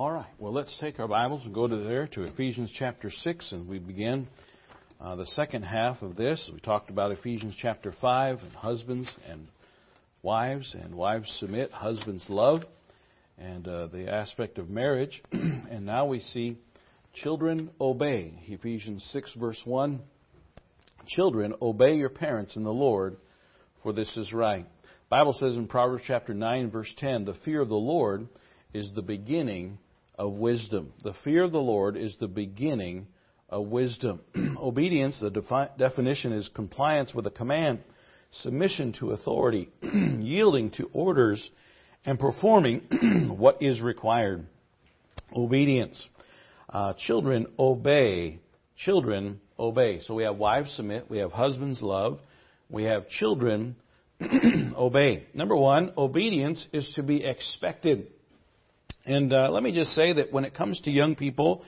All right. Well, let's take our Bibles and go to there to Ephesians chapter 6, and we begin uh, the second half of this. We talked about Ephesians chapter 5 and husbands and wives, and wives submit, husbands love, and uh, the aspect of marriage. and now we see children obey. Ephesians 6, verse 1. Children, obey your parents in the Lord, for this is right. The Bible says in Proverbs chapter 9, verse 10, the fear of the Lord is the beginning of wisdom. The fear of the Lord is the beginning of wisdom. Obedience, the defi- definition is compliance with a command, submission to authority, yielding to orders, and performing what is required. Obedience. Uh, children obey. Children obey. So we have wives submit, we have husbands love, we have children obey. Number one, obedience is to be expected. And uh, let me just say that when it comes to young people,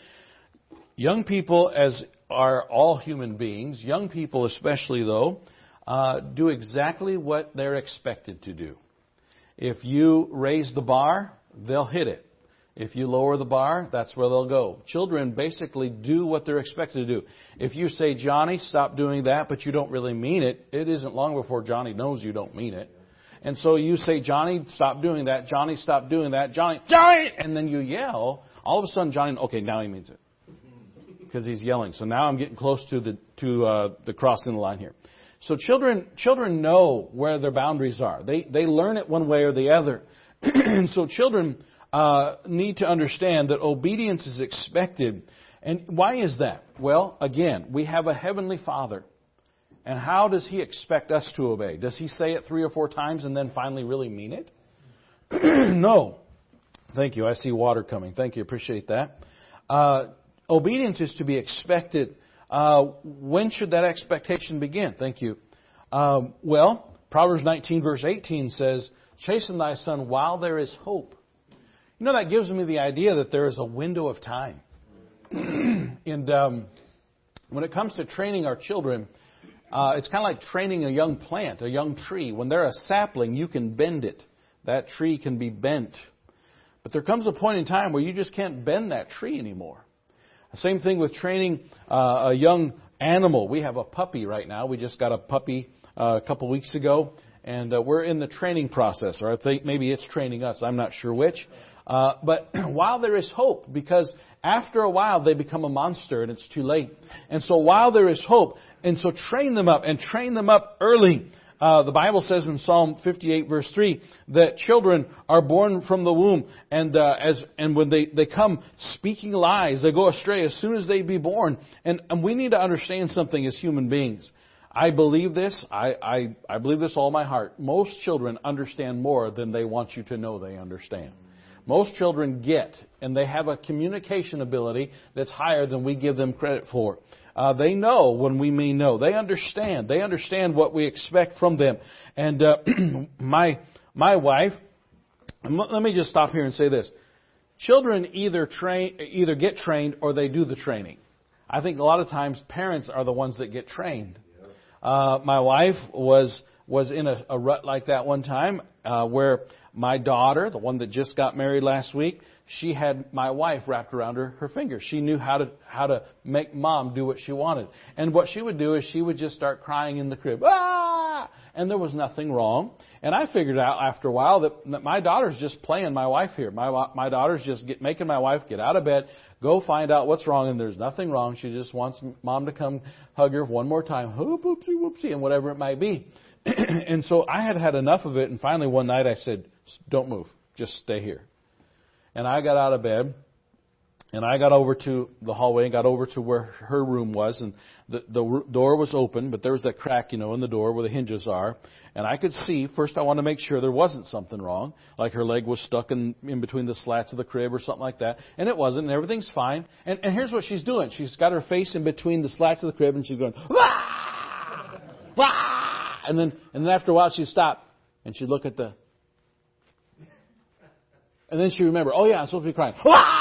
young people, as are all human beings, young people especially though, uh, do exactly what they're expected to do. If you raise the bar, they'll hit it. If you lower the bar, that's where they'll go. Children basically do what they're expected to do. If you say, Johnny, stop doing that, but you don't really mean it, it isn't long before Johnny knows you don't mean it. And so you say, Johnny, stop doing that. Johnny, stop doing that. Johnny, Johnny! And then you yell. All of a sudden, Johnny, okay, now he means it. Because he's yelling. So now I'm getting close to the, to, uh, the crossing the line here. So children, children know where their boundaries are. They, they learn it one way or the other. and so children, uh, need to understand that obedience is expected. And why is that? Well, again, we have a heavenly Father. And how does He expect us to obey? Does He say it three or four times and then finally really mean it? no. Thank you. I see water coming. Thank you. Appreciate that. Uh, obedience is to be expected. Uh, when should that expectation begin? Thank you. Um, well, Proverbs 19, verse 18 says, Chasten thy son while there is hope you know, that gives me the idea that there is a window of time. and um, when it comes to training our children, uh, it's kind of like training a young plant, a young tree. When they're a sapling, you can bend it. That tree can be bent. But there comes a point in time where you just can't bend that tree anymore. Same thing with training uh, a young animal. We have a puppy right now. We just got a puppy uh, a couple weeks ago, and uh, we're in the training process, or I think maybe it's training us. I'm not sure which. Uh, but while there is hope, because after a while they become a monster and it's too late. And so while there is hope, and so train them up and train them up early. Uh, the Bible says in Psalm 58 verse 3 that children are born from the womb and, uh, as, and when they, they come speaking lies, they go astray as soon as they be born. And, and we need to understand something as human beings. I believe this. I, I, I believe this all my heart. Most children understand more than they want you to know they understand most children get, and they have a communication ability that's higher than we give them credit for. Uh, they know when we mean no. They understand. They understand what we expect from them. And uh, my my wife, let me just stop here and say this: children either train, either get trained or they do the training. I think a lot of times parents are the ones that get trained. Uh, my wife was was in a, a rut like that one time uh, where my daughter, the one that just got married last week, she had my wife wrapped around her, her finger. She knew how to how to make mom do what she wanted. And what she would do is she would just start crying in the crib. Ah! And there was nothing wrong. And I figured out after a while that, that my daughter's just playing my wife here. My my daughter's just get, making my wife get out of bed, go find out what's wrong, and there's nothing wrong. She just wants mom to come hug her one more time, whoopsie whoopsie, and whatever it might be. and so I had had enough of it, and finally one night I said, don't move. Just stay here. And I got out of bed and I got over to the hallway and got over to where her room was, and the, the door was open, but there was that crack, you know, in the door where the hinges are. And I could see, first I wanted to make sure there wasn't something wrong, like her leg was stuck in, in between the slats of the crib or something like that. And it wasn't, and everything's fine. And, and here's what she's doing. She's got her face in between the slats of the crib, and she's going, Wah! Wah! And then, and then after a while she'd stop, and she'd look at the and then she remembered, oh yeah, I'm supposed to be crying.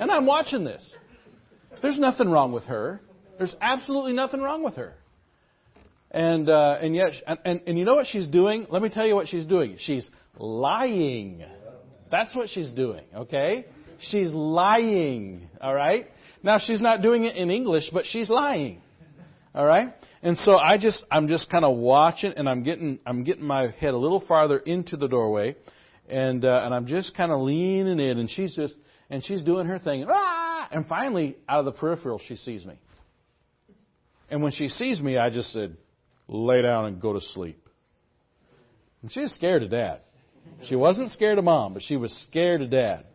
And I'm watching this. There's nothing wrong with her. There's absolutely nothing wrong with her. And uh, and yet, and, and and you know what she's doing? Let me tell you what she's doing. She's lying. That's what she's doing, okay? She's lying, all right? Now she's not doing it in English, but she's lying. All right? And so I just I'm just kind of watching and I'm getting I'm getting my head a little farther into the doorway and uh, and I'm just kind of leaning in and she's just and she's doing her thing. Ah! And finally out of the peripheral she sees me. And when she sees me, I just said, "Lay down and go to sleep." And she was scared of dad. She wasn't scared of mom, but she was scared of dad.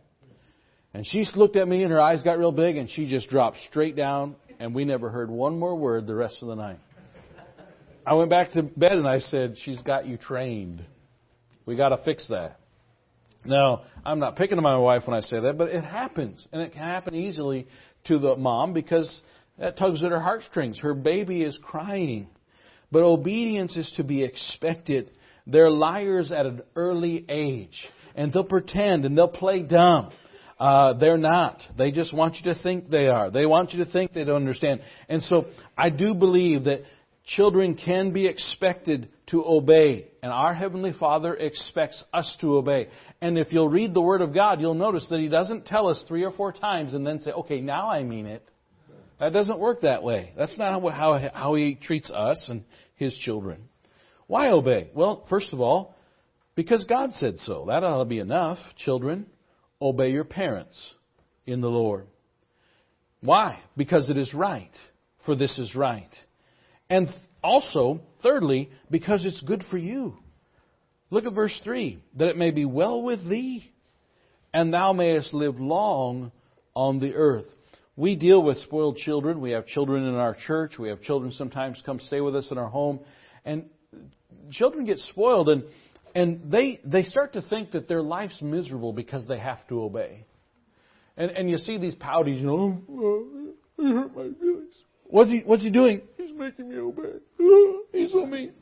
And she looked at me and her eyes got real big and she just dropped straight down and we never heard one more word the rest of the night. I went back to bed and I said, She's got you trained. We got to fix that. Now, I'm not picking on my wife when I say that, but it happens. And it can happen easily to the mom because that tugs at her heartstrings. Her baby is crying. But obedience is to be expected. They're liars at an early age. And they'll pretend and they'll play dumb. Uh, they're not. They just want you to think they are. They want you to think they don't understand. And so I do believe that children can be expected to obey. And our Heavenly Father expects us to obey. And if you'll read the Word of God, you'll notice that He doesn't tell us three or four times and then say, okay, now I mean it. That doesn't work that way. That's not how, how He treats us and His children. Why obey? Well, first of all, because God said so. That ought to be enough, children obey your parents in the Lord. Why? Because it is right. For this is right. And also, thirdly, because it's good for you. Look at verse 3 that it may be well with thee, and thou mayest live long on the earth. We deal with spoiled children. We have children in our church. We have children sometimes come stay with us in our home. And children get spoiled, and and they, they start to think that their life's miserable because they have to obey. And, and you see these pouties, you know, oh, hurt my feelings. What's he, what's he doing? He's making me obey. He's so mean.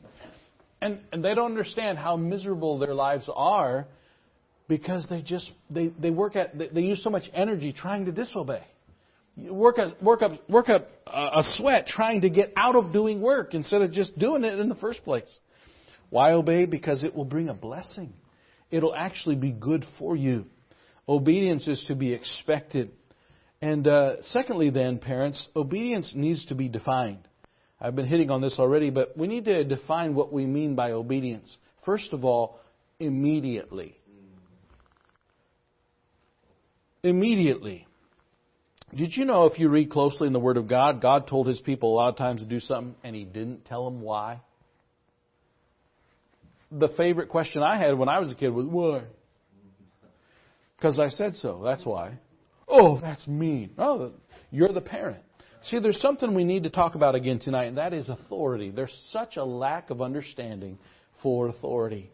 And, and they don't understand how miserable their lives are because they just, they, they work at, they, they use so much energy trying to disobey. You work, a, work up, work up a sweat trying to get out of doing work instead of just doing it in the first place. Why obey? Because it will bring a blessing. It'll actually be good for you. Obedience is to be expected. And uh, secondly, then, parents, obedience needs to be defined. I've been hitting on this already, but we need to define what we mean by obedience. First of all, immediately. Immediately. Did you know if you read closely in the Word of God, God told His people a lot of times to do something and He didn't tell them why? the favorite question I had when I was a kid was, why? Because I said so. That's why. Oh, that's mean. Oh, you're the parent. See, there's something we need to talk about again tonight, and that is authority. There's such a lack of understanding for authority.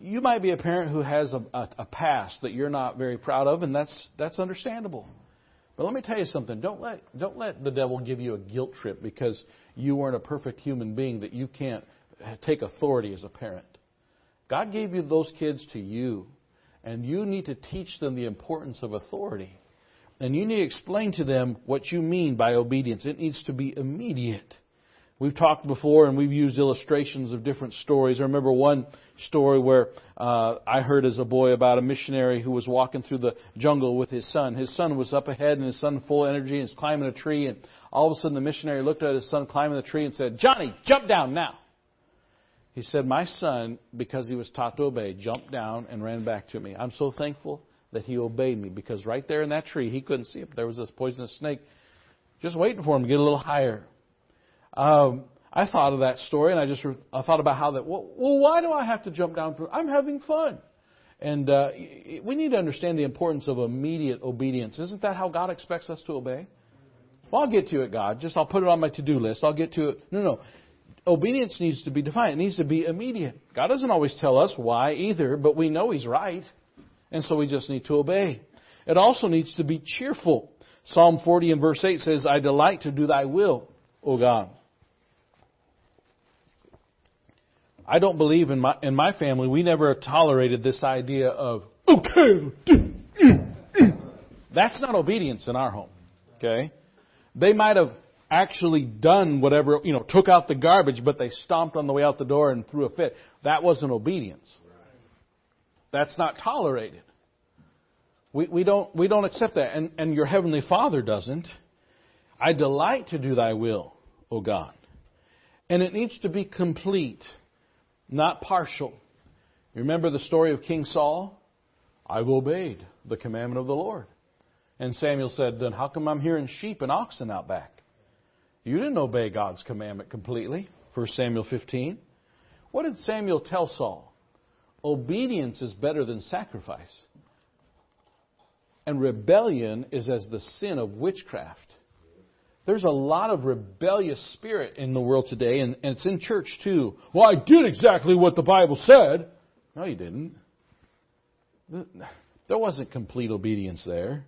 You might be a parent who has a, a, a past that you're not very proud of, and that's that's understandable. But let me tell you something. Don't let don't let the devil give you a guilt trip because you weren't a perfect human being that you can't take authority as a parent. God gave you those kids to you, and you need to teach them the importance of authority. And you need to explain to them what you mean by obedience. It needs to be immediate. We've talked before and we've used illustrations of different stories. I remember one story where uh, I heard as a boy about a missionary who was walking through the jungle with his son. His son was up ahead and his son full of energy and is climbing a tree and all of a sudden the missionary looked at his son climbing the tree and said, Johnny, jump down now. He said, My son, because he was taught to obey, jumped down and ran back to me. I'm so thankful that he obeyed me because right there in that tree, he couldn't see it. There was this poisonous snake just waiting for him to get a little higher. Um, I thought of that story and I just I thought about how that, well, well why do I have to jump down? From, I'm having fun. And uh, we need to understand the importance of immediate obedience. Isn't that how God expects us to obey? Well, I'll get to it, God. Just I'll put it on my to-do list. I'll get to it. No, no obedience needs to be defined. It needs to be immediate. God doesn't always tell us why either, but we know He's right. And so we just need to obey. It also needs to be cheerful. Psalm 40 and verse 8 says, I delight to do thy will, O God. I don't believe in my, in my family, we never tolerated this idea of, okay, that's not obedience in our home. Okay? They might have actually done whatever, you know, took out the garbage, but they stomped on the way out the door and threw a fit. That wasn't obedience. That's not tolerated. We, we, don't, we don't accept that, and, and your Heavenly Father doesn't. I delight to do thy will, O God. And it needs to be complete, not partial. You remember the story of King Saul? I've obeyed the commandment of the Lord. And Samuel said, Then how come I'm hearing sheep and oxen out back? You didn't obey God's commandment completely. 1 Samuel 15. What did Samuel tell Saul? Obedience is better than sacrifice. And rebellion is as the sin of witchcraft. There's a lot of rebellious spirit in the world today, and, and it's in church too. Well, I did exactly what the Bible said. No, you didn't. There wasn't complete obedience there.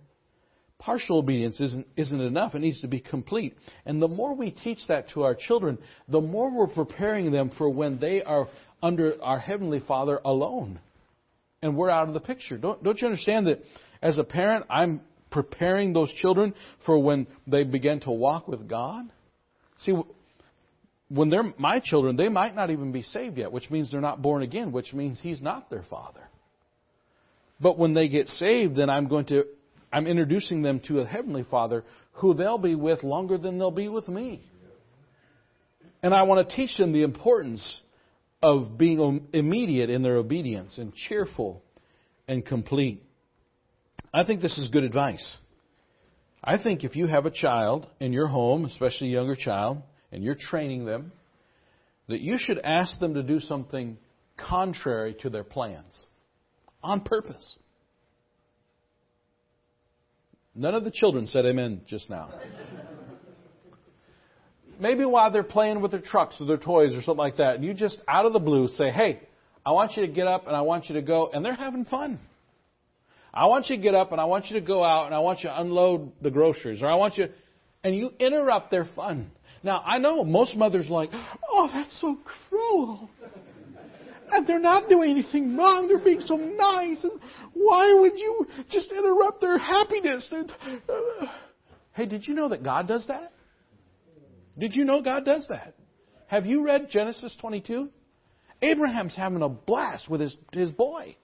Partial obedience isn't, isn't enough. It needs to be complete. And the more we teach that to our children, the more we're preparing them for when they are under our Heavenly Father alone. And we're out of the picture. Don't, don't you understand that as a parent, I'm preparing those children for when they begin to walk with God? See, when they're my children, they might not even be saved yet, which means they're not born again, which means He's not their Father. But when they get saved, then I'm going to I'm introducing them to a Heavenly Father who they'll be with longer than they'll be with me. And I want to teach them the importance of being immediate in their obedience and cheerful and complete. I think this is good advice. I think if you have a child in your home, especially a younger child, and you're training them, that you should ask them to do something contrary to their plans on purpose. None of the children said amen just now. Maybe while they're playing with their trucks or their toys or something like that, and you just out of the blue say, hey, I want you to get up and I want you to go, and they're having fun. I want you to get up and I want you to go out and I want you to unload the groceries, or I want you, and you interrupt their fun. Now, I know most mothers are like, oh, that's so cruel and they're not doing anything wrong. They're being so nice. And why would you just interrupt their happiness? Uh, hey, did you know that God does that? Did you know God does that? Have you read Genesis 22? Abraham's having a blast with his, his boy.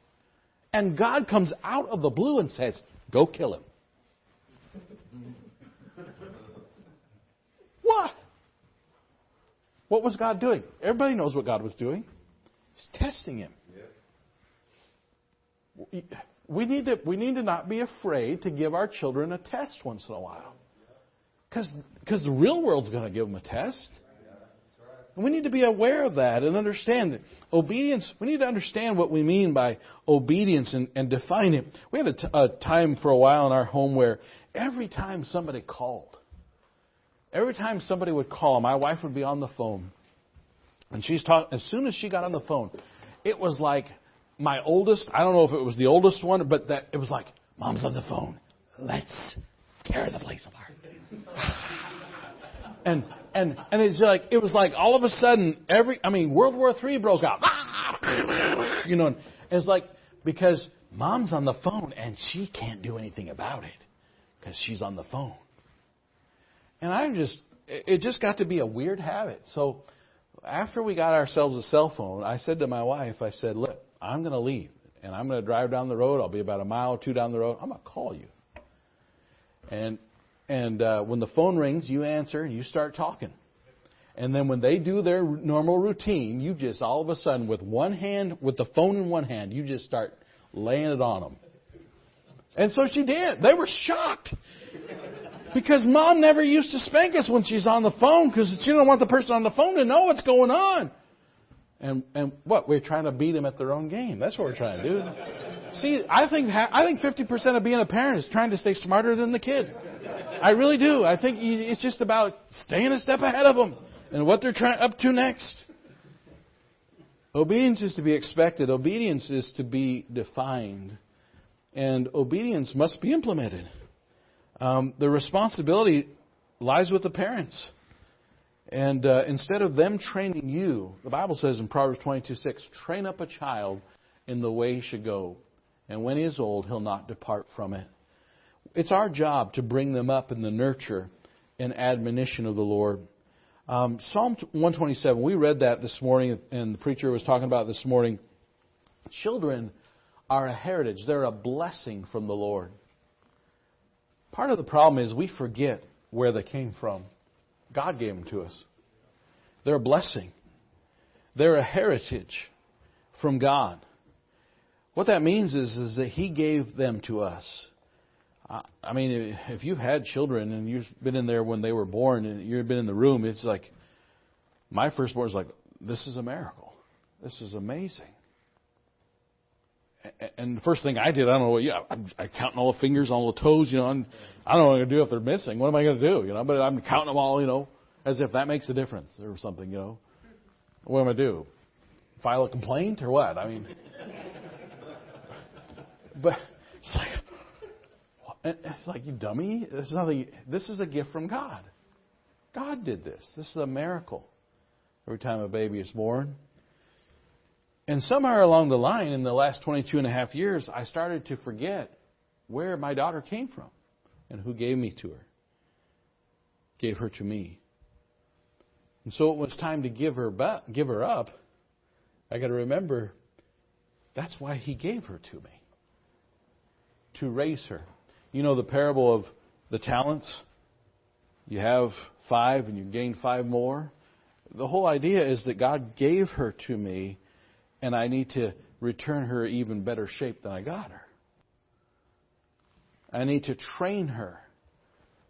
And God comes out of the blue and says, Go kill him. what? What was God doing? Everybody knows what God was doing. He's testing him. We need to we need to not be afraid to give our children a test once in a while, because the real world's going to give them a test. And we need to be aware of that and understand that obedience. We need to understand what we mean by obedience and, and define it. We had a, t- a time for a while in our home where every time somebody called, every time somebody would call, my wife would be on the phone and she's talking, as soon as she got on the phone, it was like my oldest, I don't know if it was the oldest one, but that it was like, Mom's on the phone. Let's tear the place apart. And and and it's like it was like all of a sudden every I mean World War Three broke out. you know, and it's like because mom's on the phone and she can't do anything about it because she's on the phone. And I'm just it just got to be a weird habit. So after we got ourselves a cell phone, I said to my wife, I said, look, I'm going to leave and I'm going to drive down the road. I'll be about a mile or two down the road. I'm going to call you. And and uh, when the phone rings, you answer and you start talking. And then when they do their normal routine, you just all of a sudden, with one hand, with the phone in one hand, you just start laying it on them. And so she did. They were shocked. Because mom never used to spank us when she's on the phone because she don't want the person on the phone to know what's going on. And and what we're trying to beat them at their own game. That's what we're trying to do. See, I think I think 50% of being a parent is trying to stay smarter than the kid. I really do. I think it's just about staying a step ahead of them and what they're trying up to next. Obedience is to be expected. Obedience is to be defined. And obedience must be implemented um, the responsibility lies with the parents. And uh, instead of them training you, the Bible says in Proverbs 22 6, train up a child in the way he should go, and when he is old, he'll not depart from it. It's our job to bring them up in the nurture and admonition of the Lord. Um, Psalm 127, we read that this morning, and the preacher was talking about this morning. Children are a heritage, they're a blessing from the Lord. Part of the problem is we forget where they came from. God gave them to us. They're a blessing. They're a heritage from God. What that means is, is that He gave them to us. I mean, if you've had children and you've been in there when they were born and you've been in the room, it's like, my firstborn is like, this is a miracle. This is amazing. And the first thing I did, I don't know what, yeah, I'm, I'm counting all the fingers, all the toes, you know, and I don't know what I'm going to do if they're missing. What am I going to do, you know? But I'm counting them all, you know, as if that makes a difference or something, you know. What am I going to do? File a complaint or what? I mean, but it's like, it's like you dummy. There's nothing. This is a gift from God. God did this. This is a miracle. Every time a baby is born. And somewhere along the line, in the last 22 and a half years, I started to forget where my daughter came from and who gave me to her. Gave her to me. And so it was time to give her, give her up. I got to remember that's why he gave her to me. To raise her. You know the parable of the talents? You have five and you gain five more. The whole idea is that God gave her to me and I need to return her even better shape than I got her. I need to train her.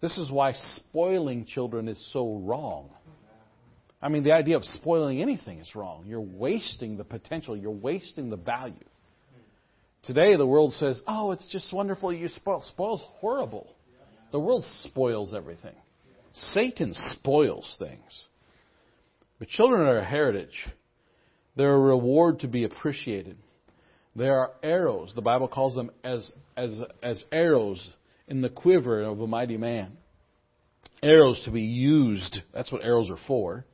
This is why spoiling children is so wrong. I mean, the idea of spoiling anything is wrong. You're wasting the potential, you're wasting the value. Today, the world says, oh, it's just wonderful you spoil. Spoil's horrible. The world spoils everything. Satan spoils things. But children are a heritage. They're a reward to be appreciated. They are arrows. The Bible calls them as, as, as arrows in the quiver of a mighty man. Arrows to be used. That's what arrows are for.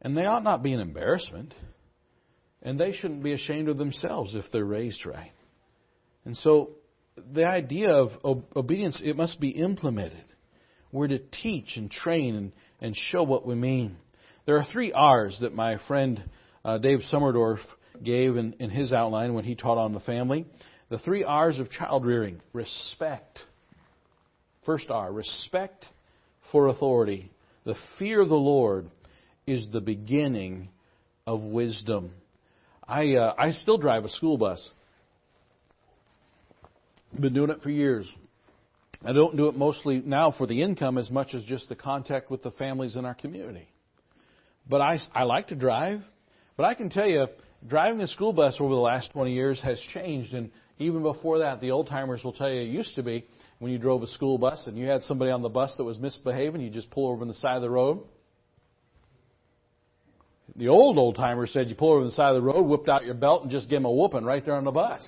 And they ought not be an embarrassment. And they shouldn't be ashamed of themselves if they're raised right. And so the idea of obedience, it must be implemented. We're to teach and train and, and show what we mean. There are three R's that my friend uh, Dave Summerdorf gave in, in his outline when he taught on the family. The three R's of child rearing respect. First R, respect for authority. The fear of the Lord is the beginning of wisdom. I uh, I still drive a school bus. Been doing it for years. I don't do it mostly now for the income as much as just the contact with the families in our community. But I I like to drive. But I can tell you, driving a school bus over the last 20 years has changed. And even before that, the old timers will tell you it used to be when you drove a school bus and you had somebody on the bus that was misbehaving, you just pull over on the side of the road. The old old timers said you pull over on the side of the road, whipped out your belt, and just give them a whooping right there on the bus.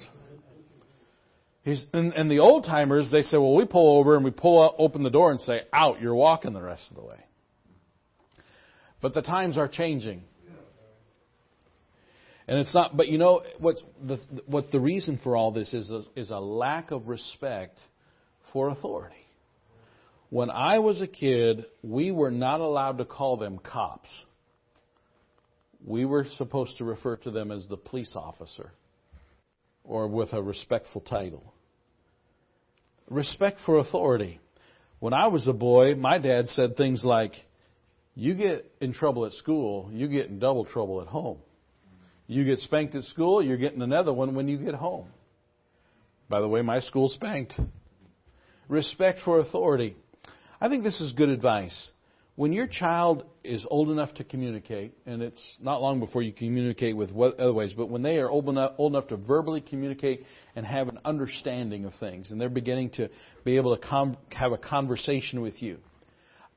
He's, and, and the old timers, they say, well, we pull over and we pull out, open the door and say, out, you're walking the rest of the way. But the times are changing. And it's not, but you know what the what the reason for all this is is a lack of respect for authority. When I was a kid, we were not allowed to call them cops. We were supposed to refer to them as the police officer or with a respectful title. Respect for authority. When I was a boy, my dad said things like, You get in trouble at school, you get in double trouble at home. You get spanked at school, you're getting another one when you get home. By the way, my school spanked. Respect for authority. I think this is good advice. When your child is old enough to communicate, and it's not long before you communicate with other ways, but when they are old enough, old enough to verbally communicate and have an understanding of things, and they're beginning to be able to com- have a conversation with you,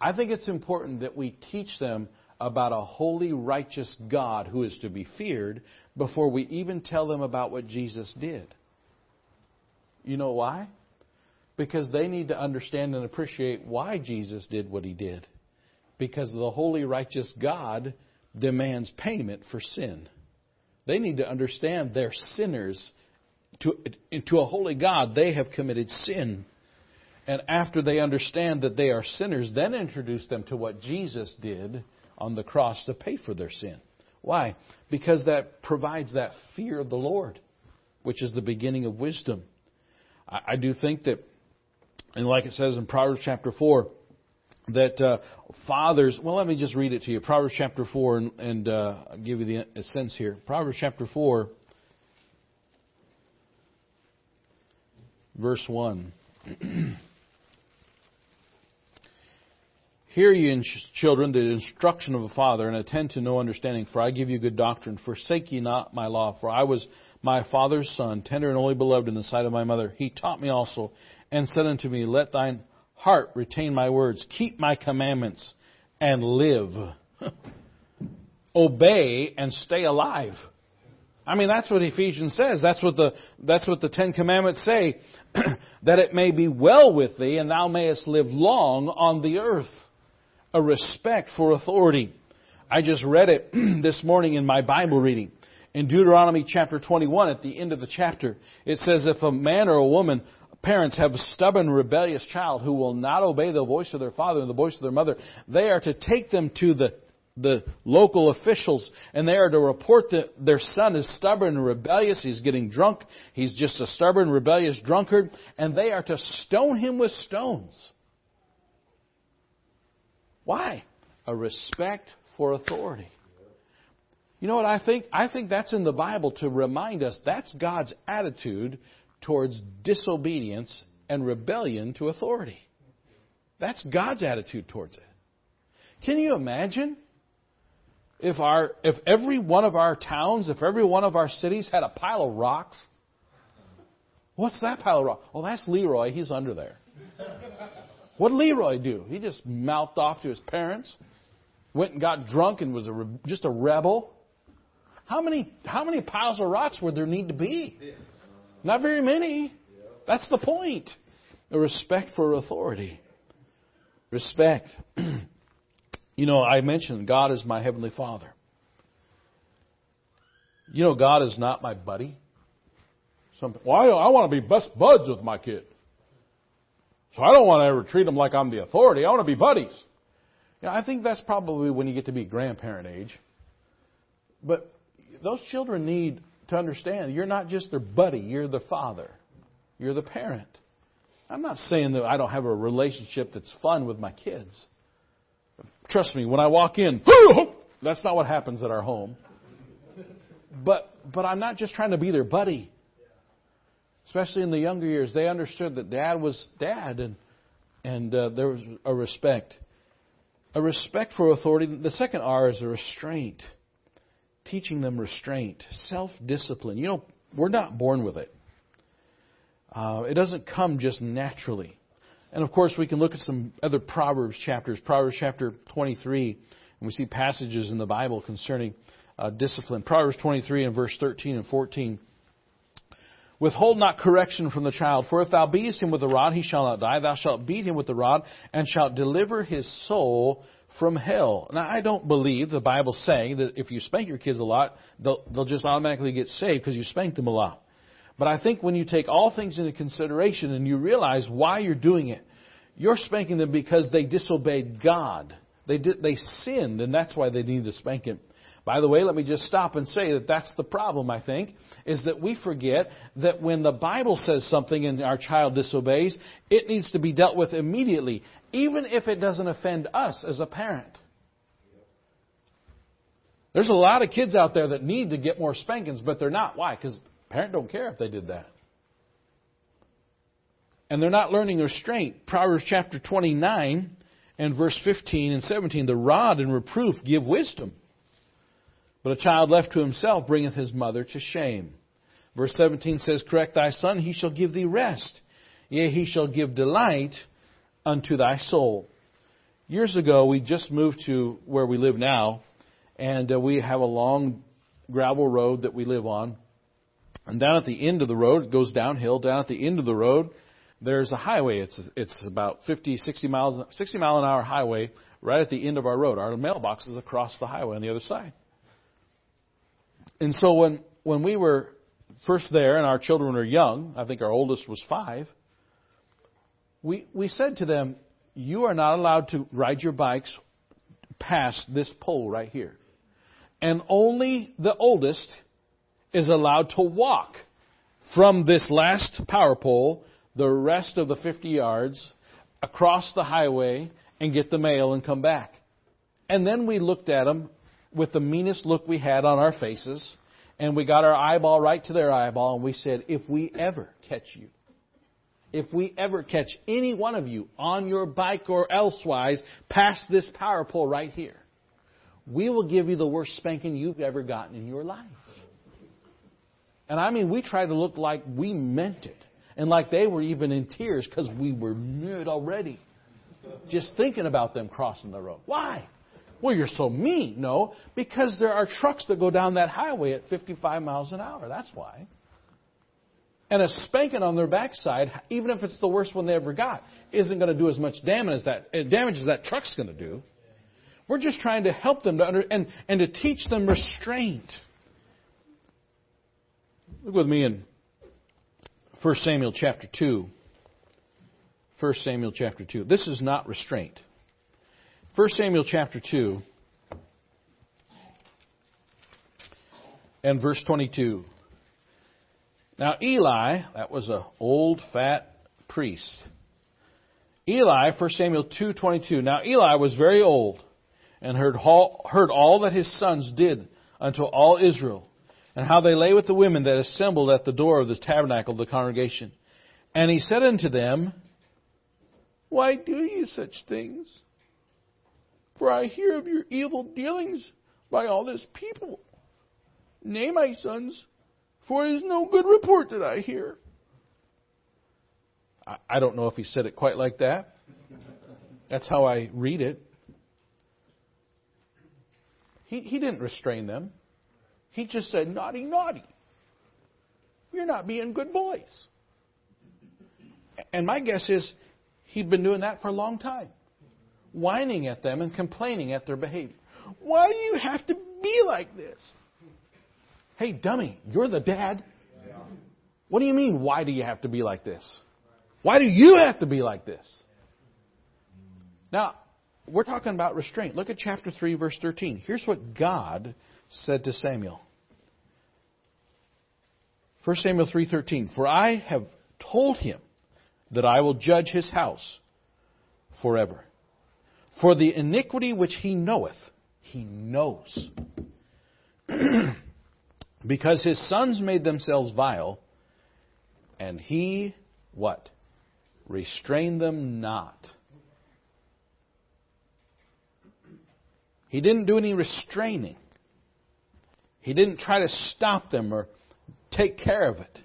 I think it's important that we teach them about a holy, righteous God who is to be feared before we even tell them about what Jesus did. You know why? Because they need to understand and appreciate why Jesus did what he did. Because the holy, righteous God demands payment for sin. They need to understand they're sinners. To, to a holy God, they have committed sin. And after they understand that they are sinners, then introduce them to what Jesus did on the cross to pay for their sin. Why? Because that provides that fear of the Lord. which is the beginning of wisdom. I, I do think that, and like it says in Proverbs chapter 4, that uh, fathers, well, let me just read it to you. Proverbs chapter 4, and, and uh, I'll give you the sense here. Proverbs chapter 4, verse 1. Hear ye, children, the instruction of a father, and attend to know understanding, for I give you good doctrine. Forsake ye not my law, for I was my father's son, tender and only beloved in the sight of my mother. He taught me also, and said unto me, Let thine heart retain my words, keep my commandments, and live. Obey and stay alive. I mean, that's what Ephesians says. That's what the, that's what the Ten Commandments say. that it may be well with thee, and thou mayest live long on the earth a respect for authority. I just read it this morning in my Bible reading. In Deuteronomy chapter 21, at the end of the chapter, it says, If a man or a woman, parents have a stubborn, rebellious child who will not obey the voice of their father and the voice of their mother, they are to take them to the the local officials and they are to report that their son is stubborn and rebellious. He's getting drunk. He's just a stubborn, rebellious drunkard. And they are to stone him with stones. Why? A respect for authority. You know what I think? I think that's in the Bible to remind us that's God's attitude towards disobedience and rebellion to authority. That's God's attitude towards it. Can you imagine if our if every one of our towns, if every one of our cities had a pile of rocks? What's that pile of rocks? Oh, that's Leroy. He's under there. What did Leroy do? He just mouthed off to his parents, went and got drunk and was a, just a rebel. How many, how many piles of rocks would there need to be? Not very many. That's the point. A respect for authority. Respect. you know, I mentioned God is my Heavenly Father. You know, God is not my buddy. Something, well, I, I want to be best buds with my kid. So I don't want to ever treat them like I'm the authority. I want to be buddies. You know, I think that's probably when you get to be grandparent age. But those children need to understand you're not just their buddy, you're the father. You're the parent. I'm not saying that I don't have a relationship that's fun with my kids. Trust me, when I walk in, that's not what happens at our home. But but I'm not just trying to be their buddy especially in the younger years, they understood that dad was dad, and and uh, there was a respect, a respect for authority. The second R is a restraint, teaching them restraint, self-discipline. You know, we're not born with it. Uh, it doesn't come just naturally. And of course, we can look at some other Proverbs chapters, Proverbs chapter 23, and we see passages in the Bible concerning uh, discipline. Proverbs 23 and verse 13 and 14 Withhold not correction from the child, for if thou beatest him with the rod, he shall not die. Thou shalt beat him with the rod, and shalt deliver his soul from hell. Now, I don't believe the Bible's saying that if you spank your kids a lot, they'll, they'll just automatically get saved because you spanked them a lot. But I think when you take all things into consideration and you realize why you're doing it, you're spanking them because they disobeyed God. They did, they sinned, and that's why they need to spank him. By the way, let me just stop and say that that's the problem, I think, is that we forget that when the Bible says something and our child disobeys, it needs to be dealt with immediately, even if it doesn't offend us as a parent. There's a lot of kids out there that need to get more spankings, but they're not. Why? Because parent don't care if they did that. And they're not learning restraint. Proverbs chapter 29 and verse 15 and 17. The rod and reproof give wisdom but a child left to himself bringeth his mother to shame. Verse 17 says, Correct thy son, he shall give thee rest. Yea, he shall give delight unto thy soul. Years ago, we just moved to where we live now, and uh, we have a long gravel road that we live on. And down at the end of the road, it goes downhill. Down at the end of the road, there's a highway. It's it's about 50, 60 miles, 60 mile an hour highway right at the end of our road. Our mailbox is across the highway on the other side. And so when, when we were first there and our children were young, I think our oldest was five, we, we said to them, You are not allowed to ride your bikes past this pole right here. And only the oldest is allowed to walk from this last power pole the rest of the 50 yards across the highway and get the mail and come back. And then we looked at them with the meanest look we had on our faces, and we got our eyeball right to their eyeball, and we said, if we ever catch you, if we ever catch any one of you on your bike or elsewise past this power pole right here, we will give you the worst spanking you've ever gotten in your life. And I mean, we tried to look like we meant it. And like they were even in tears because we were nude already. Just thinking about them crossing the road. Why? Well, you're so mean. No, because there are trucks that go down that highway at 55 miles an hour. That's why. And a spanking on their backside, even if it's the worst one they ever got, isn't going to do as much damage as that, eh, damage as that truck's going to do. We're just trying to help them to under, and, and to teach them restraint. Look with me in 1 Samuel chapter 2. 1 Samuel chapter 2. This is not restraint. 1 Samuel chapter 2 and verse 22. Now Eli, that was an old fat priest. Eli, 1 Samuel 2:22. Now Eli was very old and heard all, heard all that his sons did unto all Israel and how they lay with the women that assembled at the door of the tabernacle of the congregation. And he said unto them, Why do ye such things? For I hear of your evil dealings by all this people. Nay, my sons, for it is no good report that I hear. I don't know if he said it quite like that. That's how I read it. He, he didn't restrain them. He just said, naughty, naughty. You're not being good boys. And my guess is he'd been doing that for a long time, whining at them and complaining at their behavior. Why do you have to be like this? Hey, dummy, you're the dad. What do you mean, why do you have to be like this? Why do you have to be like this? Now, we're talking about restraint. Look at chapter 3, verse 13. Here's what God said to Samuel 1 Samuel 3:13 For I have told him that I will judge his house forever. For the iniquity which he knoweth, he knows. because his sons made themselves vile, and he what? Restrained them not. He didn't do any restraining. He didn't try to stop them or take care of it.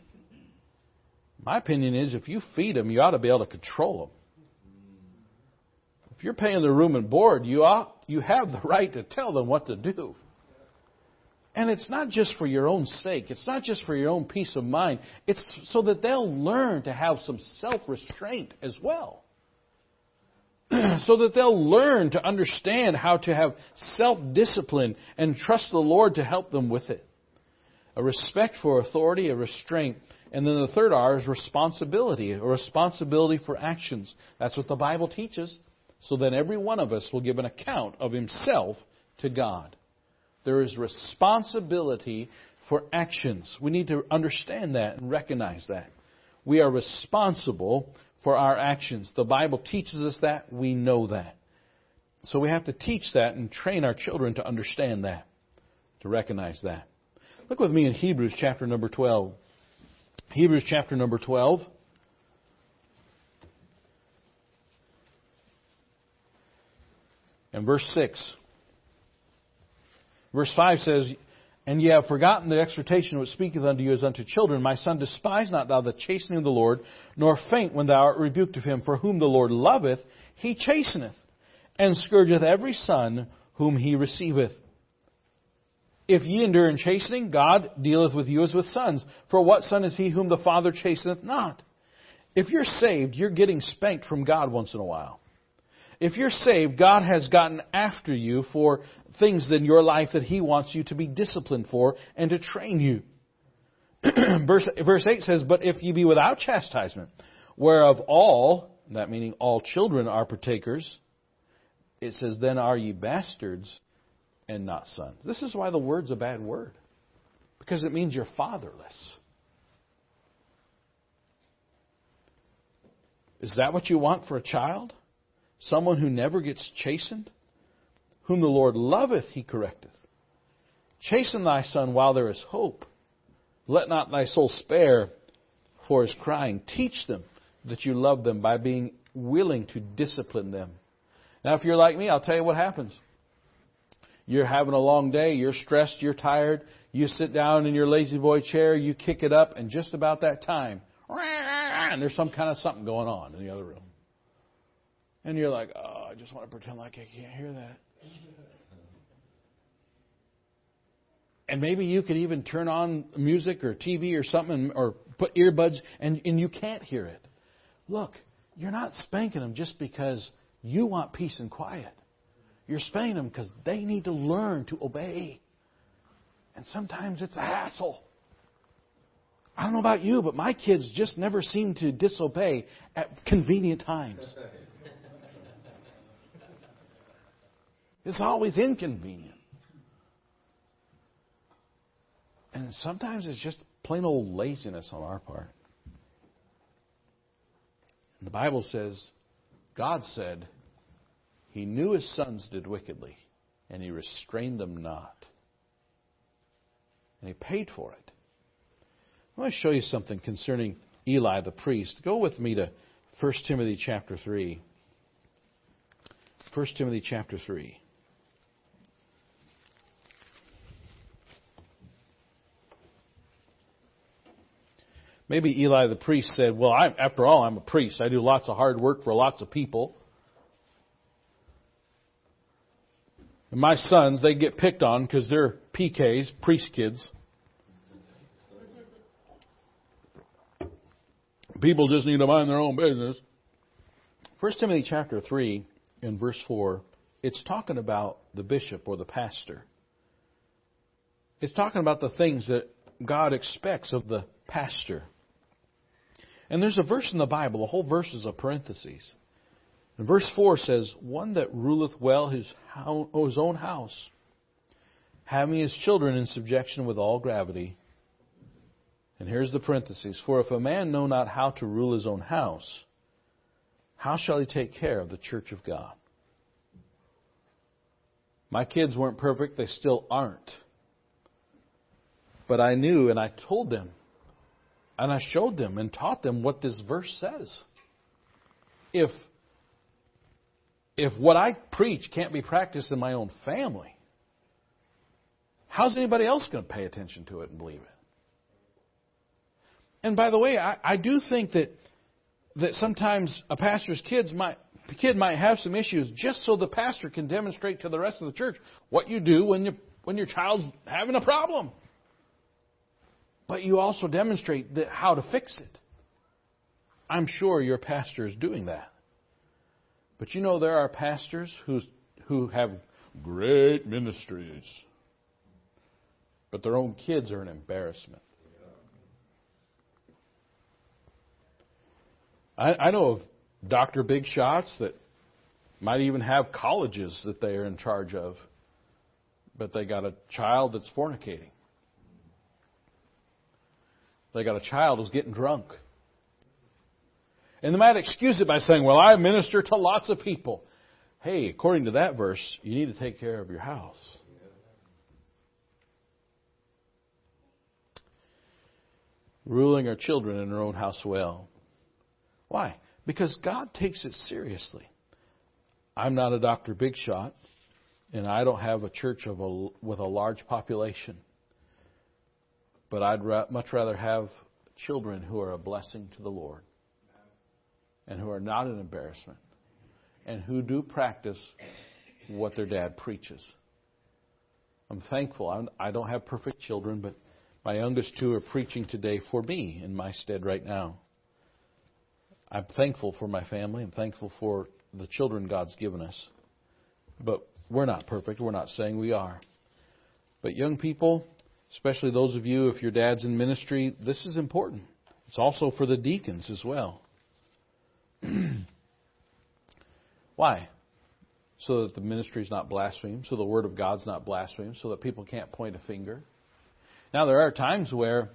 My opinion is if you feed them, you ought to be able to control them. If you're paying their room and board, you ought you have the right to tell them what to do. And it's not just for your own sake. It's not just for your own peace of mind. It's so that they'll learn to have some self-restraint as well. so that they'll learn to understand how to have self-discipline and trust the Lord to help them with it. A respect for authority, a restraint. And then the third R is responsibility, a responsibility for actions. That's what the Bible teaches. So then every one of us will give an account of himself to God. There is responsibility for actions. We need to understand that and recognize that. We are responsible for our actions. The Bible teaches us that. We know that. So we have to teach that and train our children to understand that, to recognize that. Look with me in Hebrews chapter number 12. Hebrews chapter number 12. And verse 6. Verse 5 says, And ye have forgotten the exhortation which speaketh unto you as unto children. My son, despise not thou the chastening of the Lord, nor faint when thou art rebuked of him. For whom the Lord loveth, he chasteneth, and scourgeth every son whom he receiveth. If ye endure in chastening, God dealeth with you as with sons. For what son is he whom the Father chasteneth not? If you're saved, you're getting spanked from God once in a while. If you're saved, God has gotten after you for things in your life that He wants you to be disciplined for and to train you. verse, verse 8 says, But if ye be without chastisement, whereof all, that meaning all children, are partakers, it says, Then are ye bastards and not sons. This is why the word's a bad word, because it means you're fatherless. Is that what you want for a child? Someone who never gets chastened? Whom the Lord loveth, he correcteth. Chasten thy son while there is hope. Let not thy soul spare for his crying. Teach them that you love them by being willing to discipline them. Now, if you're like me, I'll tell you what happens. You're having a long day, you're stressed, you're tired, you sit down in your La-Z-Boy chair, you kick it up, and just about that time, and there's some kind of something going on in the other room. And you're like, oh, I just want to pretend like I can't hear that. And maybe you could even turn on music or TV or something or put earbuds and, and you can't hear it. Look, you're not spanking them just because you want peace and quiet. You're spanking them because they need to learn to obey. And sometimes it's a hassle. I don't know about you, but my kids just never seem to disobey at convenient times. It's always inconvenient. And sometimes it's just plain old laziness on our part. And the Bible says, God said, He knew His sons did wickedly, and He restrained them not. And He paid for it. I want to show you something concerning Eli the priest. Go with me to 1 Timothy chapter 3. 1 Timothy chapter 3. Maybe Eli the priest said, Well, I'm, after all, I'm a priest. I do lots of hard work for lots of people. And my sons, they get picked on because they're PKs, priest kids. People just need to mind their own business. 1 Timothy chapter 3 in verse 4, it's talking about the bishop or the pastor. It's talking about the things that God expects of the pastor. And there's a verse in the Bible, the whole verse is a parenthesis. And verse 4 says, One that ruleth well his, his own house, having his children in subjection with all gravity. And here's the parenthesis For if a man know not how to rule his own house, how shall he take care of the church of God? My kids weren't perfect, they still aren't. But I knew and I told them and I showed them and taught them what this verse says. If if what I preach can't be practiced in my own family, how's anybody else going to pay attention to it and believe it? And by the way, I, I do think that that sometimes a pastor's kids might kid might have some issues just so the pastor can demonstrate to the rest of the church what you do when you when your child's having a problem but you also demonstrate how to fix it. I'm sure your pastor is doing that. But you know, there are pastors who's, who have great ministries, but their own kids are an embarrassment. I, I know of Dr. Big Shots that might even have colleges that they are in charge of, but they got a child that's fornicating. They got a child who's getting drunk. And they might excuse it by saying, Well, I minister to lots of people. Hey, according to that verse, you need to take care of your house. Ruling our children in our own house well. Why? Because God takes it seriously. I'm not a Dr. Big Shot, and I don't have a church of a, with a large population. But I'd ra- much rather have children who are a blessing to the Lord and who are not an embarrassment and who do practice what their dad preaches. I'm thankful. I'm, I don't have perfect children, but my youngest two are preaching today for me in my stead right now. I'm thankful for my family. I'm thankful for the children God's given us. But we're not perfect. We're not saying we are. But young people, especially those of you, if your dad's in ministry, this is important. It's also for the deacons as well. Why? So that the ministry is not blasphemed, so the word of God's not blasphemed, so that people can't point a finger. Now, there are times where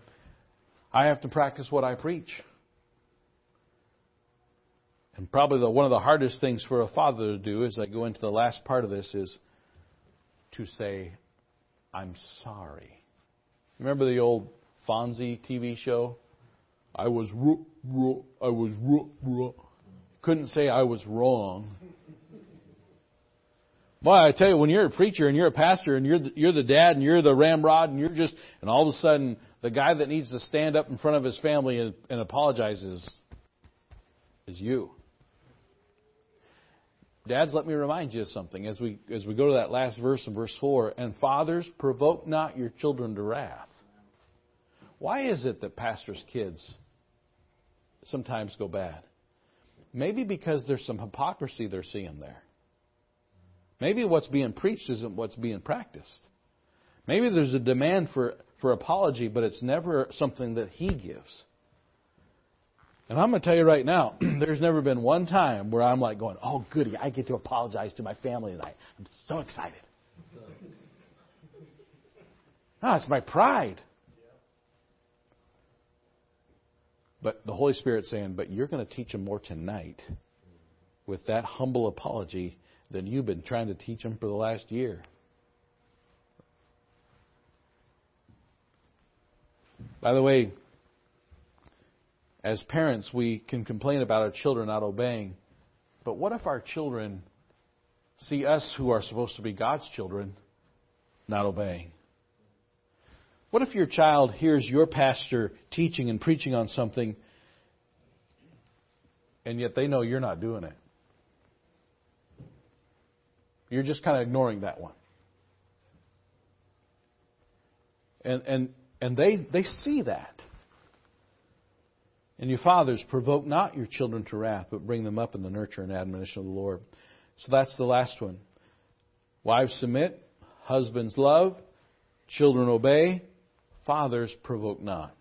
I have to practice what I preach. And probably the, one of the hardest things for a father to do as I go into the last part of this is to say, I'm sorry. Remember the old Fonzie TV show? I was I was couldn't say I was wrong. Boy, I tell you, when you're a preacher and you're a pastor and you're the, you're the dad and you're the ramrod and you're just, and all of a sudden the guy that needs to stand up in front of his family and, and apologizes is you. Dads, let me remind you of something as we as we go to that last verse in verse four. And fathers, provoke not your children to wrath. Why is it that pastors' kids sometimes go bad? Maybe because there's some hypocrisy they're seeing there. Maybe what's being preached isn't what's being practiced. Maybe there's a demand for, for apology, but it's never something that he gives. And I'm going to tell you right now, there's never been one time where I'm like going, oh, goody, I get to apologize to my family tonight. I'm so excited. No, it's my pride. But the Holy Spirit's saying, but you're going to teach them more tonight with that humble apology than you've been trying to teach them for the last year. By the way, as parents, we can complain about our children not obeying. But what if our children see us, who are supposed to be God's children, not obeying? What if your child hears your pastor teaching and preaching on something, and yet they know you're not doing it? You're just kind of ignoring that one. And, and, and they, they see that. And you fathers, provoke not your children to wrath, but bring them up in the nurture and admonition of the Lord. So that's the last one. Wives submit, husbands love, children obey, fathers provoke not.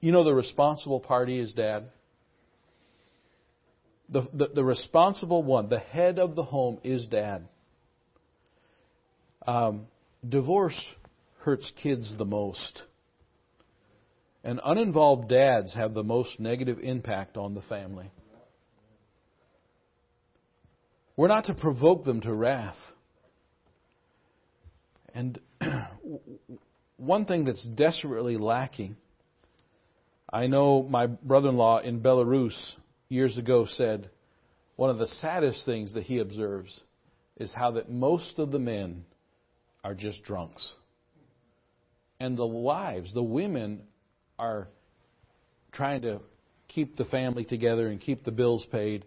You know the responsible party is dad? The, the, the responsible one, the head of the home, is dad. Um, divorce hurts kids the most. And uninvolved dads have the most negative impact on the family. We're not to provoke them to wrath. And one thing that's desperately lacking, I know my brother in law in Belarus years ago said one of the saddest things that he observes is how that most of the men are just drunks. And the wives, the women, are trying to keep the family together and keep the bills paid.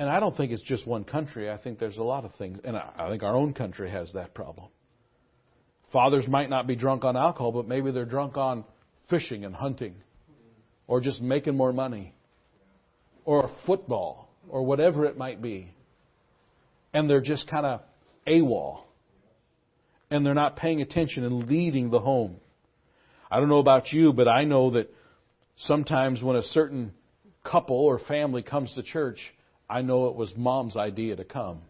And I don't think it's just one country. I think there's a lot of things. And I think our own country has that problem. Fathers might not be drunk on alcohol, but maybe they're drunk on fishing and hunting or just making more money or football or whatever it might be. And they're just kind of AWOL. And they're not paying attention and leading the home. I don't know about you, but I know that sometimes when a certain couple or family comes to church, I know it was mom's idea to come.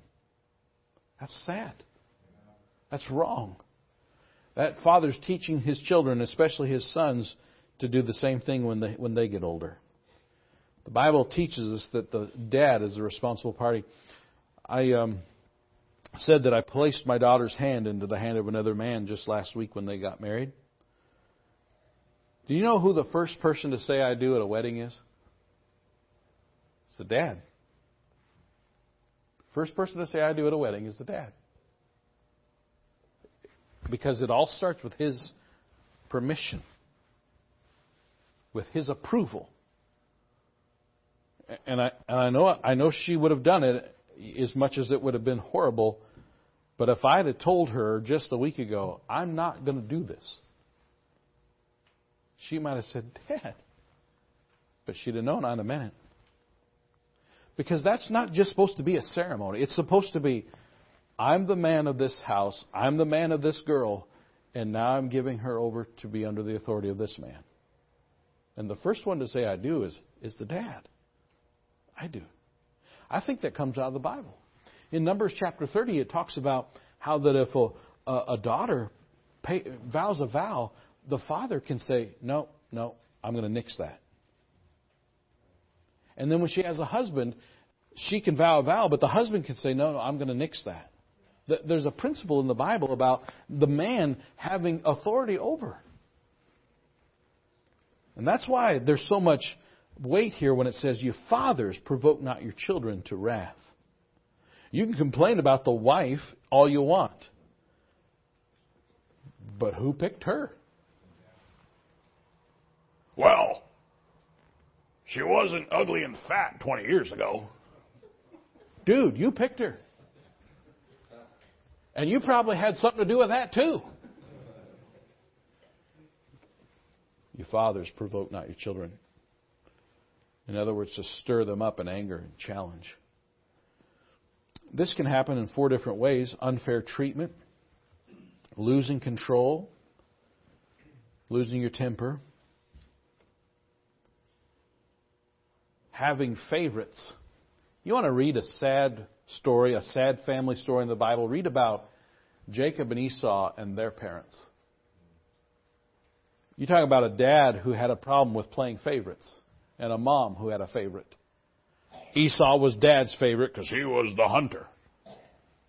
That's sad. That's wrong. That father's teaching his children, especially his sons, to do the same thing when they when they get older. The Bible teaches us that the dad is the responsible party. I um, said that I placed my daughter's hand into the hand of another man just last week when they got married. Do you know who the first person to say I do at a wedding is? It's the dad. First person to say I do at a wedding is the dad. Because it all starts with his permission, with his approval. And I, and I know I know she would have done it as much as it would have been horrible. But if I had told her just a week ago, I'm not going to do this, she might have said, Dad. But she'd have known in a minute. Because that's not just supposed to be a ceremony. It's supposed to be, I'm the man of this house, I'm the man of this girl, and now I'm giving her over to be under the authority of this man. And the first one to say I do is, is the dad. I do. I think that comes out of the Bible. In Numbers chapter 30, it talks about how that if a, a, a daughter pay, vows a vow, the father can say, No, no, I'm going to nix that. And then when she has a husband, she can vow a vow, but the husband can say, no, no, I'm going to nix that. There's a principle in the Bible about the man having authority over. And that's why there's so much weight here when it says, You fathers, provoke not your children to wrath. You can complain about the wife all you want. But who picked her? Well, she wasn't ugly and fat 20 years ago. Dude, you picked her. And you probably had something to do with that too. You fathers, provoke not your children. In other words, to stir them up in anger and challenge. This can happen in four different ways unfair treatment, losing control, losing your temper, having favorites. You want to read a sad story, a sad family story in the Bible? Read about Jacob and Esau and their parents. You talk about a dad who had a problem with playing favorites and a mom who had a favorite. Esau was dad's favorite because he was the hunter.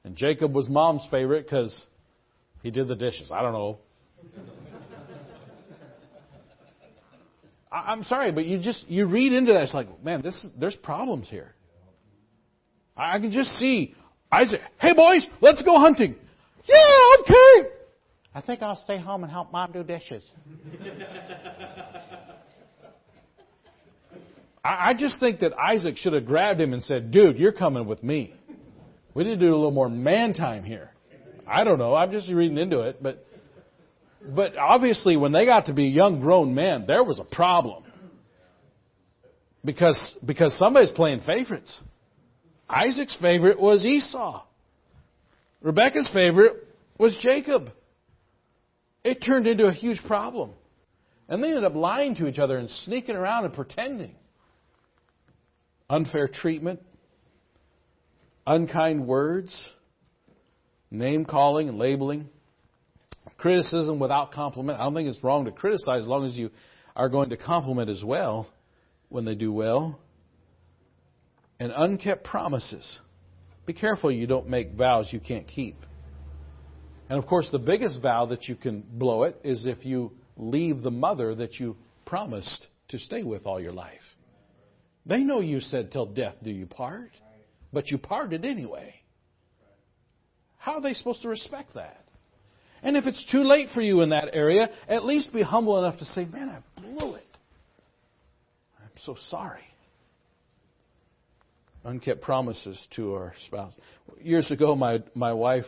And Jacob was mom's favorite because he did the dishes. I don't know. I'm sorry, but you just you read into that. It's like, man, this there's problems here. I can just see Isaac. Hey, boys, let's go hunting. Yeah, okay. I think I'll stay home and help mom do dishes. I just think that Isaac should have grabbed him and said, dude, you're coming with me. We need to do a little more man time here. I don't know. I'm just reading into it, but but obviously when they got to be young grown men, there was a problem. Because because somebody's playing favorites. Isaac's favorite was Esau. Rebecca's favorite was Jacob. It turned into a huge problem. And they ended up lying to each other and sneaking around and pretending unfair treatment, unkind words, name calling and labeling, criticism without compliment. I don't think it's wrong to criticize as long as you are going to compliment as well when they do well. And unkept promises. Be careful you don't make vows you can't keep. And of course, the biggest vow that you can blow it is if you leave the mother that you promised to stay with all your life. They know you said, Till death do you part, but you parted anyway. How are they supposed to respect that? And if it's too late for you in that area, at least be humble enough to say, Man, I blew it. I'm so sorry. Unkept promises to our spouse. Years ago, my, my wife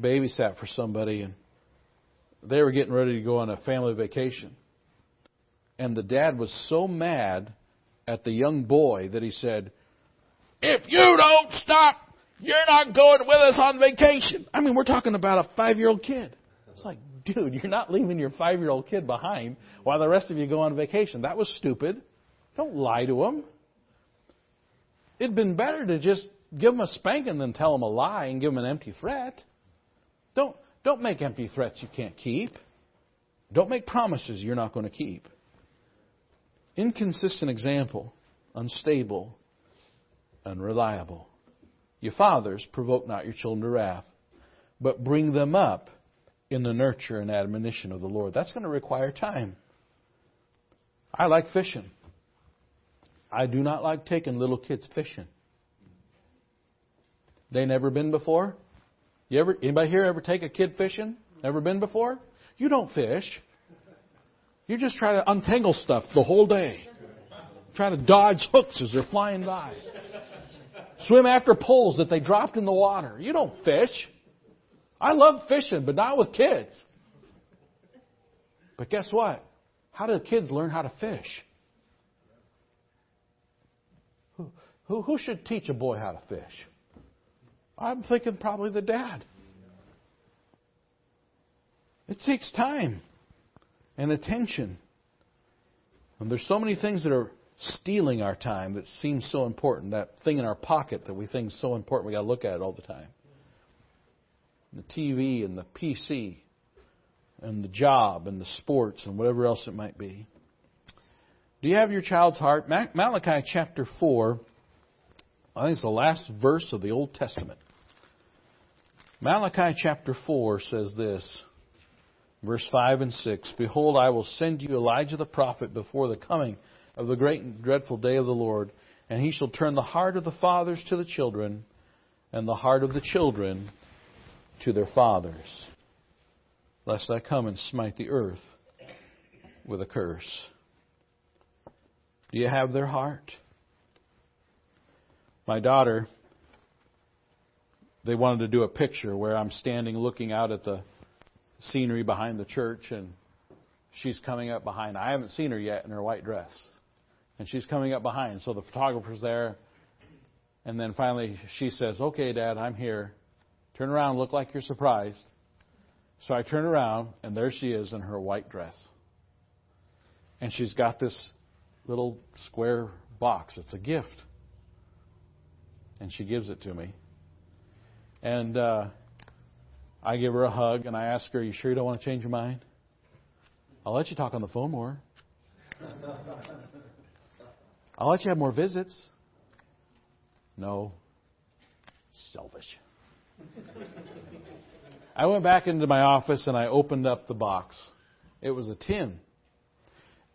babysat for somebody, and they were getting ready to go on a family vacation. And the dad was so mad at the young boy that he said, If you don't stop, you're not going with us on vacation. I mean, we're talking about a five year old kid. It's like, dude, you're not leaving your five year old kid behind while the rest of you go on vacation. That was stupid. Don't lie to him. It'd been better to just give him a spanking than tell him a lie and give him an empty threat. Don't, don't make empty threats you can't keep. Don't make promises you're not going to keep. Inconsistent example, unstable, unreliable. Your fathers, provoke not your children to wrath, but bring them up in the nurture and admonition of the Lord. That's going to require time. I like fishing. I do not like taking little kids fishing. They never been before? You ever anybody here ever take a kid fishing? Ever been before? You don't fish. You just try to untangle stuff the whole day. Try to dodge hooks as they're flying by. Swim after poles that they dropped in the water. You don't fish. I love fishing, but not with kids. But guess what? How do kids learn how to fish? Who, who, who should teach a boy how to fish? I'm thinking probably the dad. It takes time and attention. And there's so many things that are stealing our time that seem so important. That thing in our pocket that we think is so important, we got to look at it all the time. The TV and the PC and the job and the sports and whatever else it might be. Do you have your child's heart? Malachi chapter 4, I think it's the last verse of the Old Testament. Malachi chapter 4 says this, verse 5 and 6 Behold, I will send you Elijah the prophet before the coming of the great and dreadful day of the Lord, and he shall turn the heart of the fathers to the children, and the heart of the children to their fathers, lest I come and smite the earth with a curse. Do you have their heart? My daughter they wanted to do a picture where I'm standing looking out at the scenery behind the church and she's coming up behind. I haven't seen her yet in her white dress. And she's coming up behind. So the photographer's there. And then finally she says, Okay, Dad, I'm here. Turn around, look like you're surprised. So I turn around, and there she is in her white dress. And she's got this little square box. It's a gift. And she gives it to me. And uh, I give her a hug and I ask her, Are you sure you don't want to change your mind? I'll let you talk on the phone more. I'll let you have more visits. No. Selfish. I went back into my office and I opened up the box. It was a tin.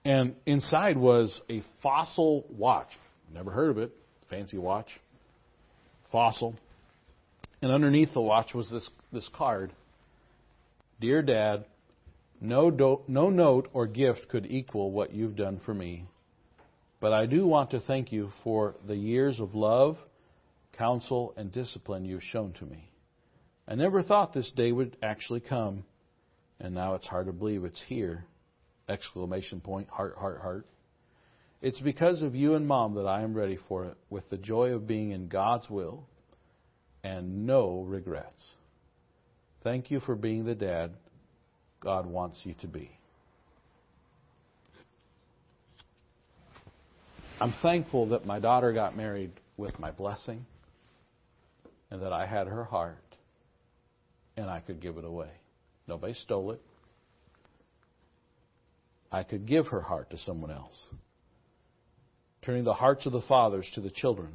And inside was a fossil watch. Never heard of it. Fancy watch. Fossil. And underneath the watch was this, this card Dear Dad, no, do, no note or gift could equal what you've done for me. But I do want to thank you for the years of love, counsel, and discipline you've shown to me. I never thought this day would actually come, and now it's hard to believe it's here. Exclamation point, heart, heart, heart. It's because of you and Mom that I am ready for it, with the joy of being in God's will and no regrets. Thank you for being the dad God wants you to be. I'm thankful that my daughter got married with my blessing and that I had her heart and I could give it away. Nobody stole it. I could give her heart to someone else. Turning the hearts of the fathers to the children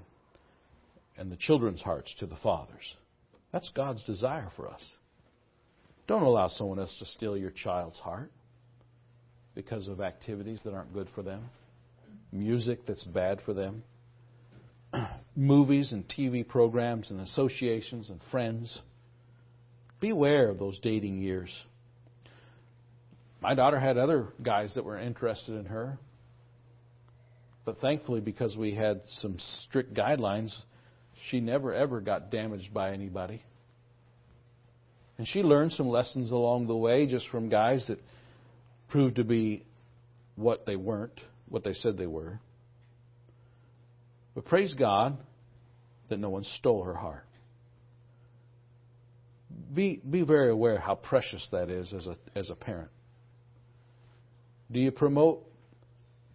and the children's hearts to the fathers. That's God's desire for us. Don't allow someone else to steal your child's heart because of activities that aren't good for them, music that's bad for them, movies and TV programs and associations and friends. Beware of those dating years. My daughter had other guys that were interested in her. But thankfully, because we had some strict guidelines, she never ever got damaged by anybody. And she learned some lessons along the way just from guys that proved to be what they weren't, what they said they were. But praise God that no one stole her heart. Be, be very aware how precious that is as a, as a parent. Do you promote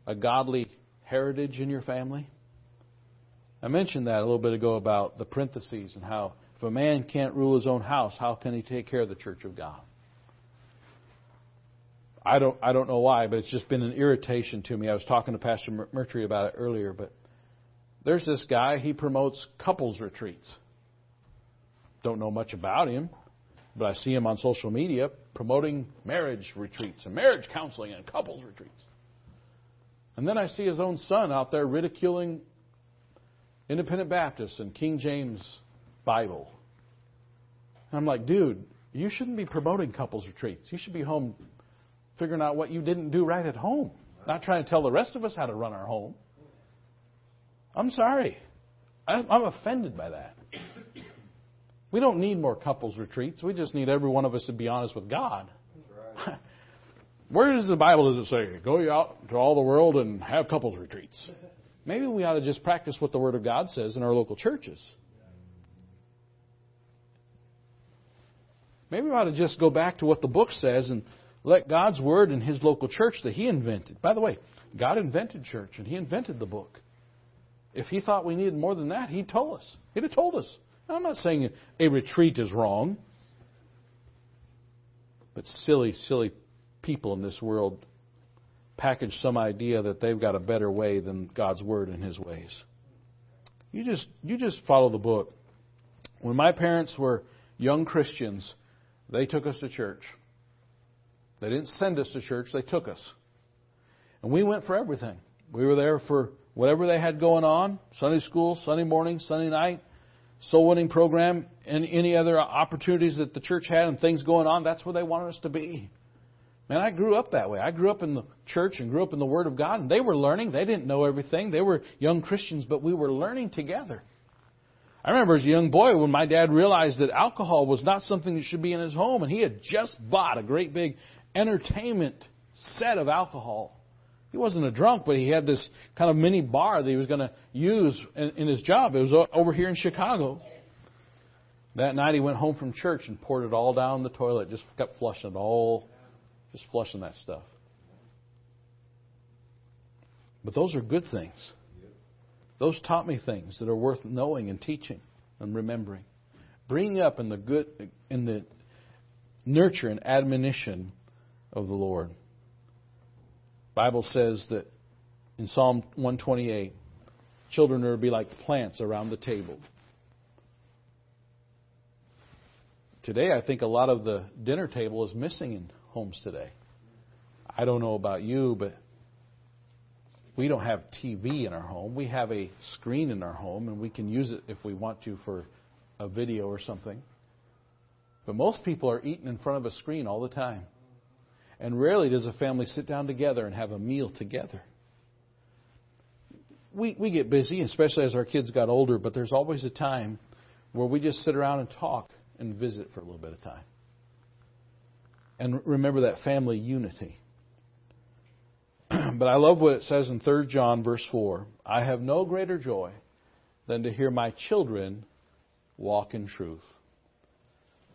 a godly heritage in your family? I mentioned that a little bit ago about the parentheses and how if a man can't rule his own house, how can he take care of the church of God? I don't I don't know why, but it's just been an irritation to me. I was talking to Pastor Mercury about it earlier, but there's this guy, he promotes couples retreats. Don't know much about him, but I see him on social media promoting marriage retreats and marriage counseling and couples retreats. And then I see his own son out there ridiculing Independent Baptists and King James Bible. And I'm like, dude, you shouldn't be promoting couples retreats. You should be home figuring out what you didn't do right at home, not trying to tell the rest of us how to run our home. I'm sorry. I'm offended by that. We don't need more couples retreats. We just need every one of us to be honest with God. Right. Where does the Bible does it say go out to all the world and have couples retreats? Maybe we ought to just practice what the Word of God says in our local churches. Maybe we ought to just go back to what the book says and let God's Word in His local church that He invented. By the way, God invented church and He invented the book. If He thought we needed more than that, He'd told us. He'd have told us. I'm not saying a retreat is wrong, but silly, silly people in this world package some idea that they've got a better way than God's word and his ways. You just you just follow the book. When my parents were young Christians, they took us to church. They didn't send us to church, they took us. And we went for everything. We were there for whatever they had going on Sunday school, Sunday morning, Sunday night, soul winning program, and any other opportunities that the church had and things going on. That's where they wanted us to be. Man, I grew up that way. I grew up in the church and grew up in the Word of God, and they were learning. They didn't know everything. They were young Christians, but we were learning together. I remember as a young boy when my dad realized that alcohol was not something that should be in his home, and he had just bought a great big entertainment set of alcohol. He wasn't a drunk, but he had this kind of mini bar that he was going to use in, in his job. It was over here in Chicago. That night he went home from church and poured it all down the toilet, just kept flushing it all, just flushing that stuff. But those are good things. Those taught me things that are worth knowing and teaching and remembering. Bringing up in the good, in the nurture and admonition of the Lord. Bible says that in Psalm 128, children are to be like plants around the table. Today, I think a lot of the dinner table is missing in homes today. I don't know about you, but we don't have TV in our home. We have a screen in our home, and we can use it if we want to for a video or something. But most people are eating in front of a screen all the time. And rarely does a family sit down together and have a meal together. We, we get busy, especially as our kids got older, but there's always a time where we just sit around and talk and visit for a little bit of time. And remember that family unity. but I love what it says in 3 John, verse 4 I have no greater joy than to hear my children walk in truth.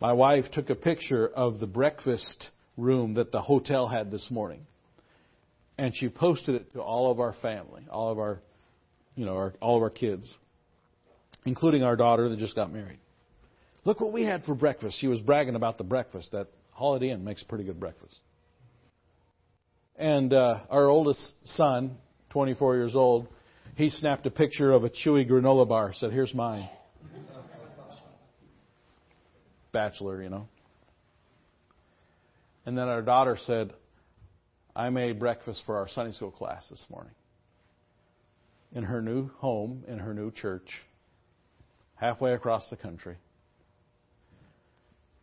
My wife took a picture of the breakfast room that the hotel had this morning. And she posted it to all of our family, all of our, you know, our, all of our kids, including our daughter that just got married. Look what we had for breakfast. She was bragging about the breakfast. That Holiday Inn makes a pretty good breakfast. And uh, our oldest son, 24 years old, he snapped a picture of a chewy granola bar. Said, "Here's mine." Bachelor, you know. And then our daughter said, I made breakfast for our Sunday school class this morning. In her new home, in her new church, halfway across the country.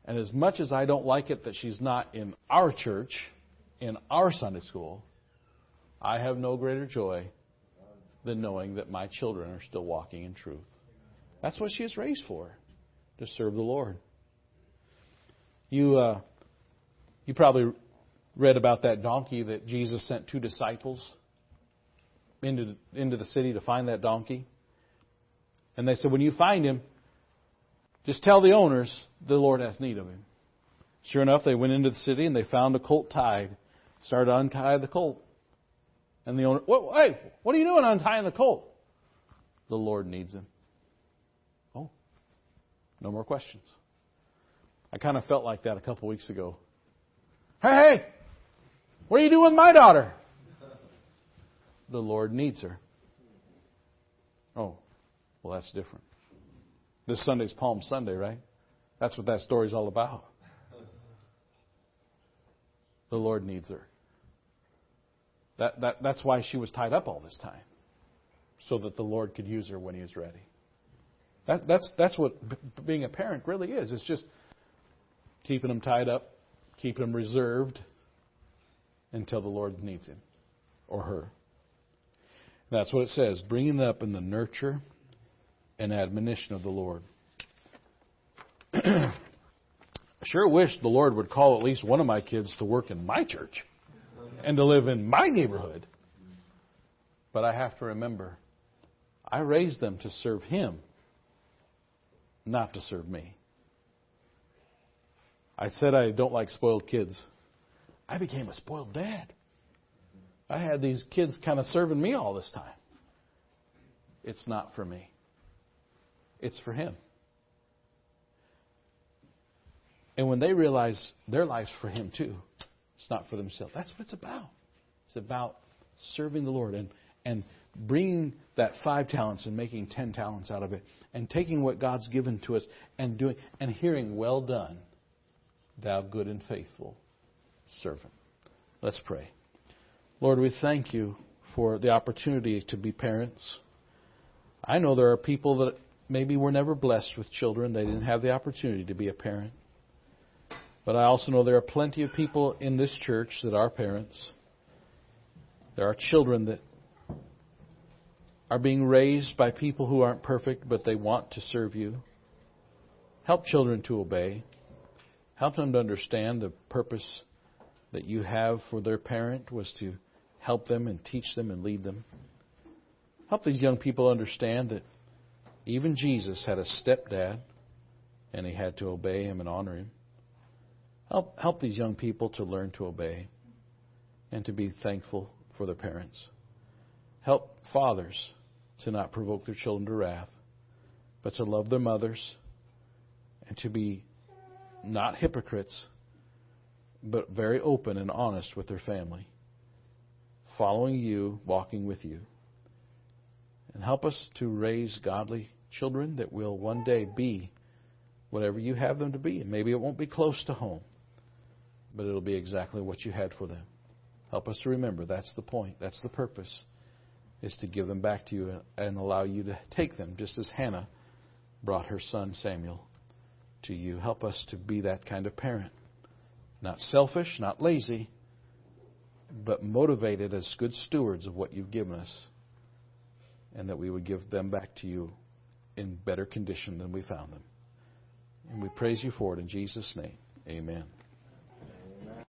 And as much as I don't like it that she's not in our church, in our Sunday school, I have no greater joy than knowing that my children are still walking in truth. That's what she is raised for, to serve the Lord. You, uh, you probably read about that donkey that Jesus sent two disciples into, into the city to find that donkey. And they said, when you find him, just tell the owners the Lord has need of him. Sure enough, they went into the city and they found a colt tied. Started to untie the colt. And the owner, hey, what are you doing untying the colt? The Lord needs him. Oh, no more questions. I kind of felt like that a couple weeks ago Hey, hey, what are you doing with my daughter? The Lord needs her. Oh, well, that's different. This Sunday's Palm Sunday, right? That's what that story's all about. The Lord needs her. That, that, that's why she was tied up all this time, so that the Lord could use her when He was ready. That, that's, that's what being a parent really is. It's just keeping them tied up keeping him reserved until the Lord needs him or her. That's what it says, bringing them up in the nurture and admonition of the Lord. I sure wish the Lord would call at least one of my kids to work in my church and to live in my neighborhood. But I have to remember, I raised them to serve Him, not to serve me. I said I don't like spoiled kids. I became a spoiled dad. I had these kids kind of serving me all this time. It's not for me, it's for Him. And when they realize their life's for Him too, it's not for themselves. That's what it's about. It's about serving the Lord and, and bringing that five talents and making ten talents out of it and taking what God's given to us and doing and hearing, well done, thou good and faithful servant. Let's pray. Lord, we thank you for the opportunity to be parents. I know there are people that maybe were never blessed with children. They didn't have the opportunity to be a parent. But I also know there are plenty of people in this church that are parents. There are children that are being raised by people who aren't perfect, but they want to serve you. Help children to obey. Help them to understand the purpose that you have for their parent was to help them and teach them and lead them. Help these young people understand that even Jesus had a stepdad and he had to obey him and honor him. Help, help these young people to learn to obey and to be thankful for their parents. Help fathers to not provoke their children to wrath, but to love their mothers and to be not hypocrites, but very open and honest with their family, following you, walking with you. And help us to raise godly children that will one day be whatever you have them to be. And maybe it won't be close to home, but it'll be exactly what you had for them. Help us to remember that's the point, that's the purpose, is to give them back to you and allow you to take them, just as Hannah brought her son Samuel to you. Help us to be that kind of parent. Not selfish, not lazy, but motivated as good stewards of what you've given us, and that we would give them back to you in better condition than we found them. And we praise you for it in Jesus' name. Amen.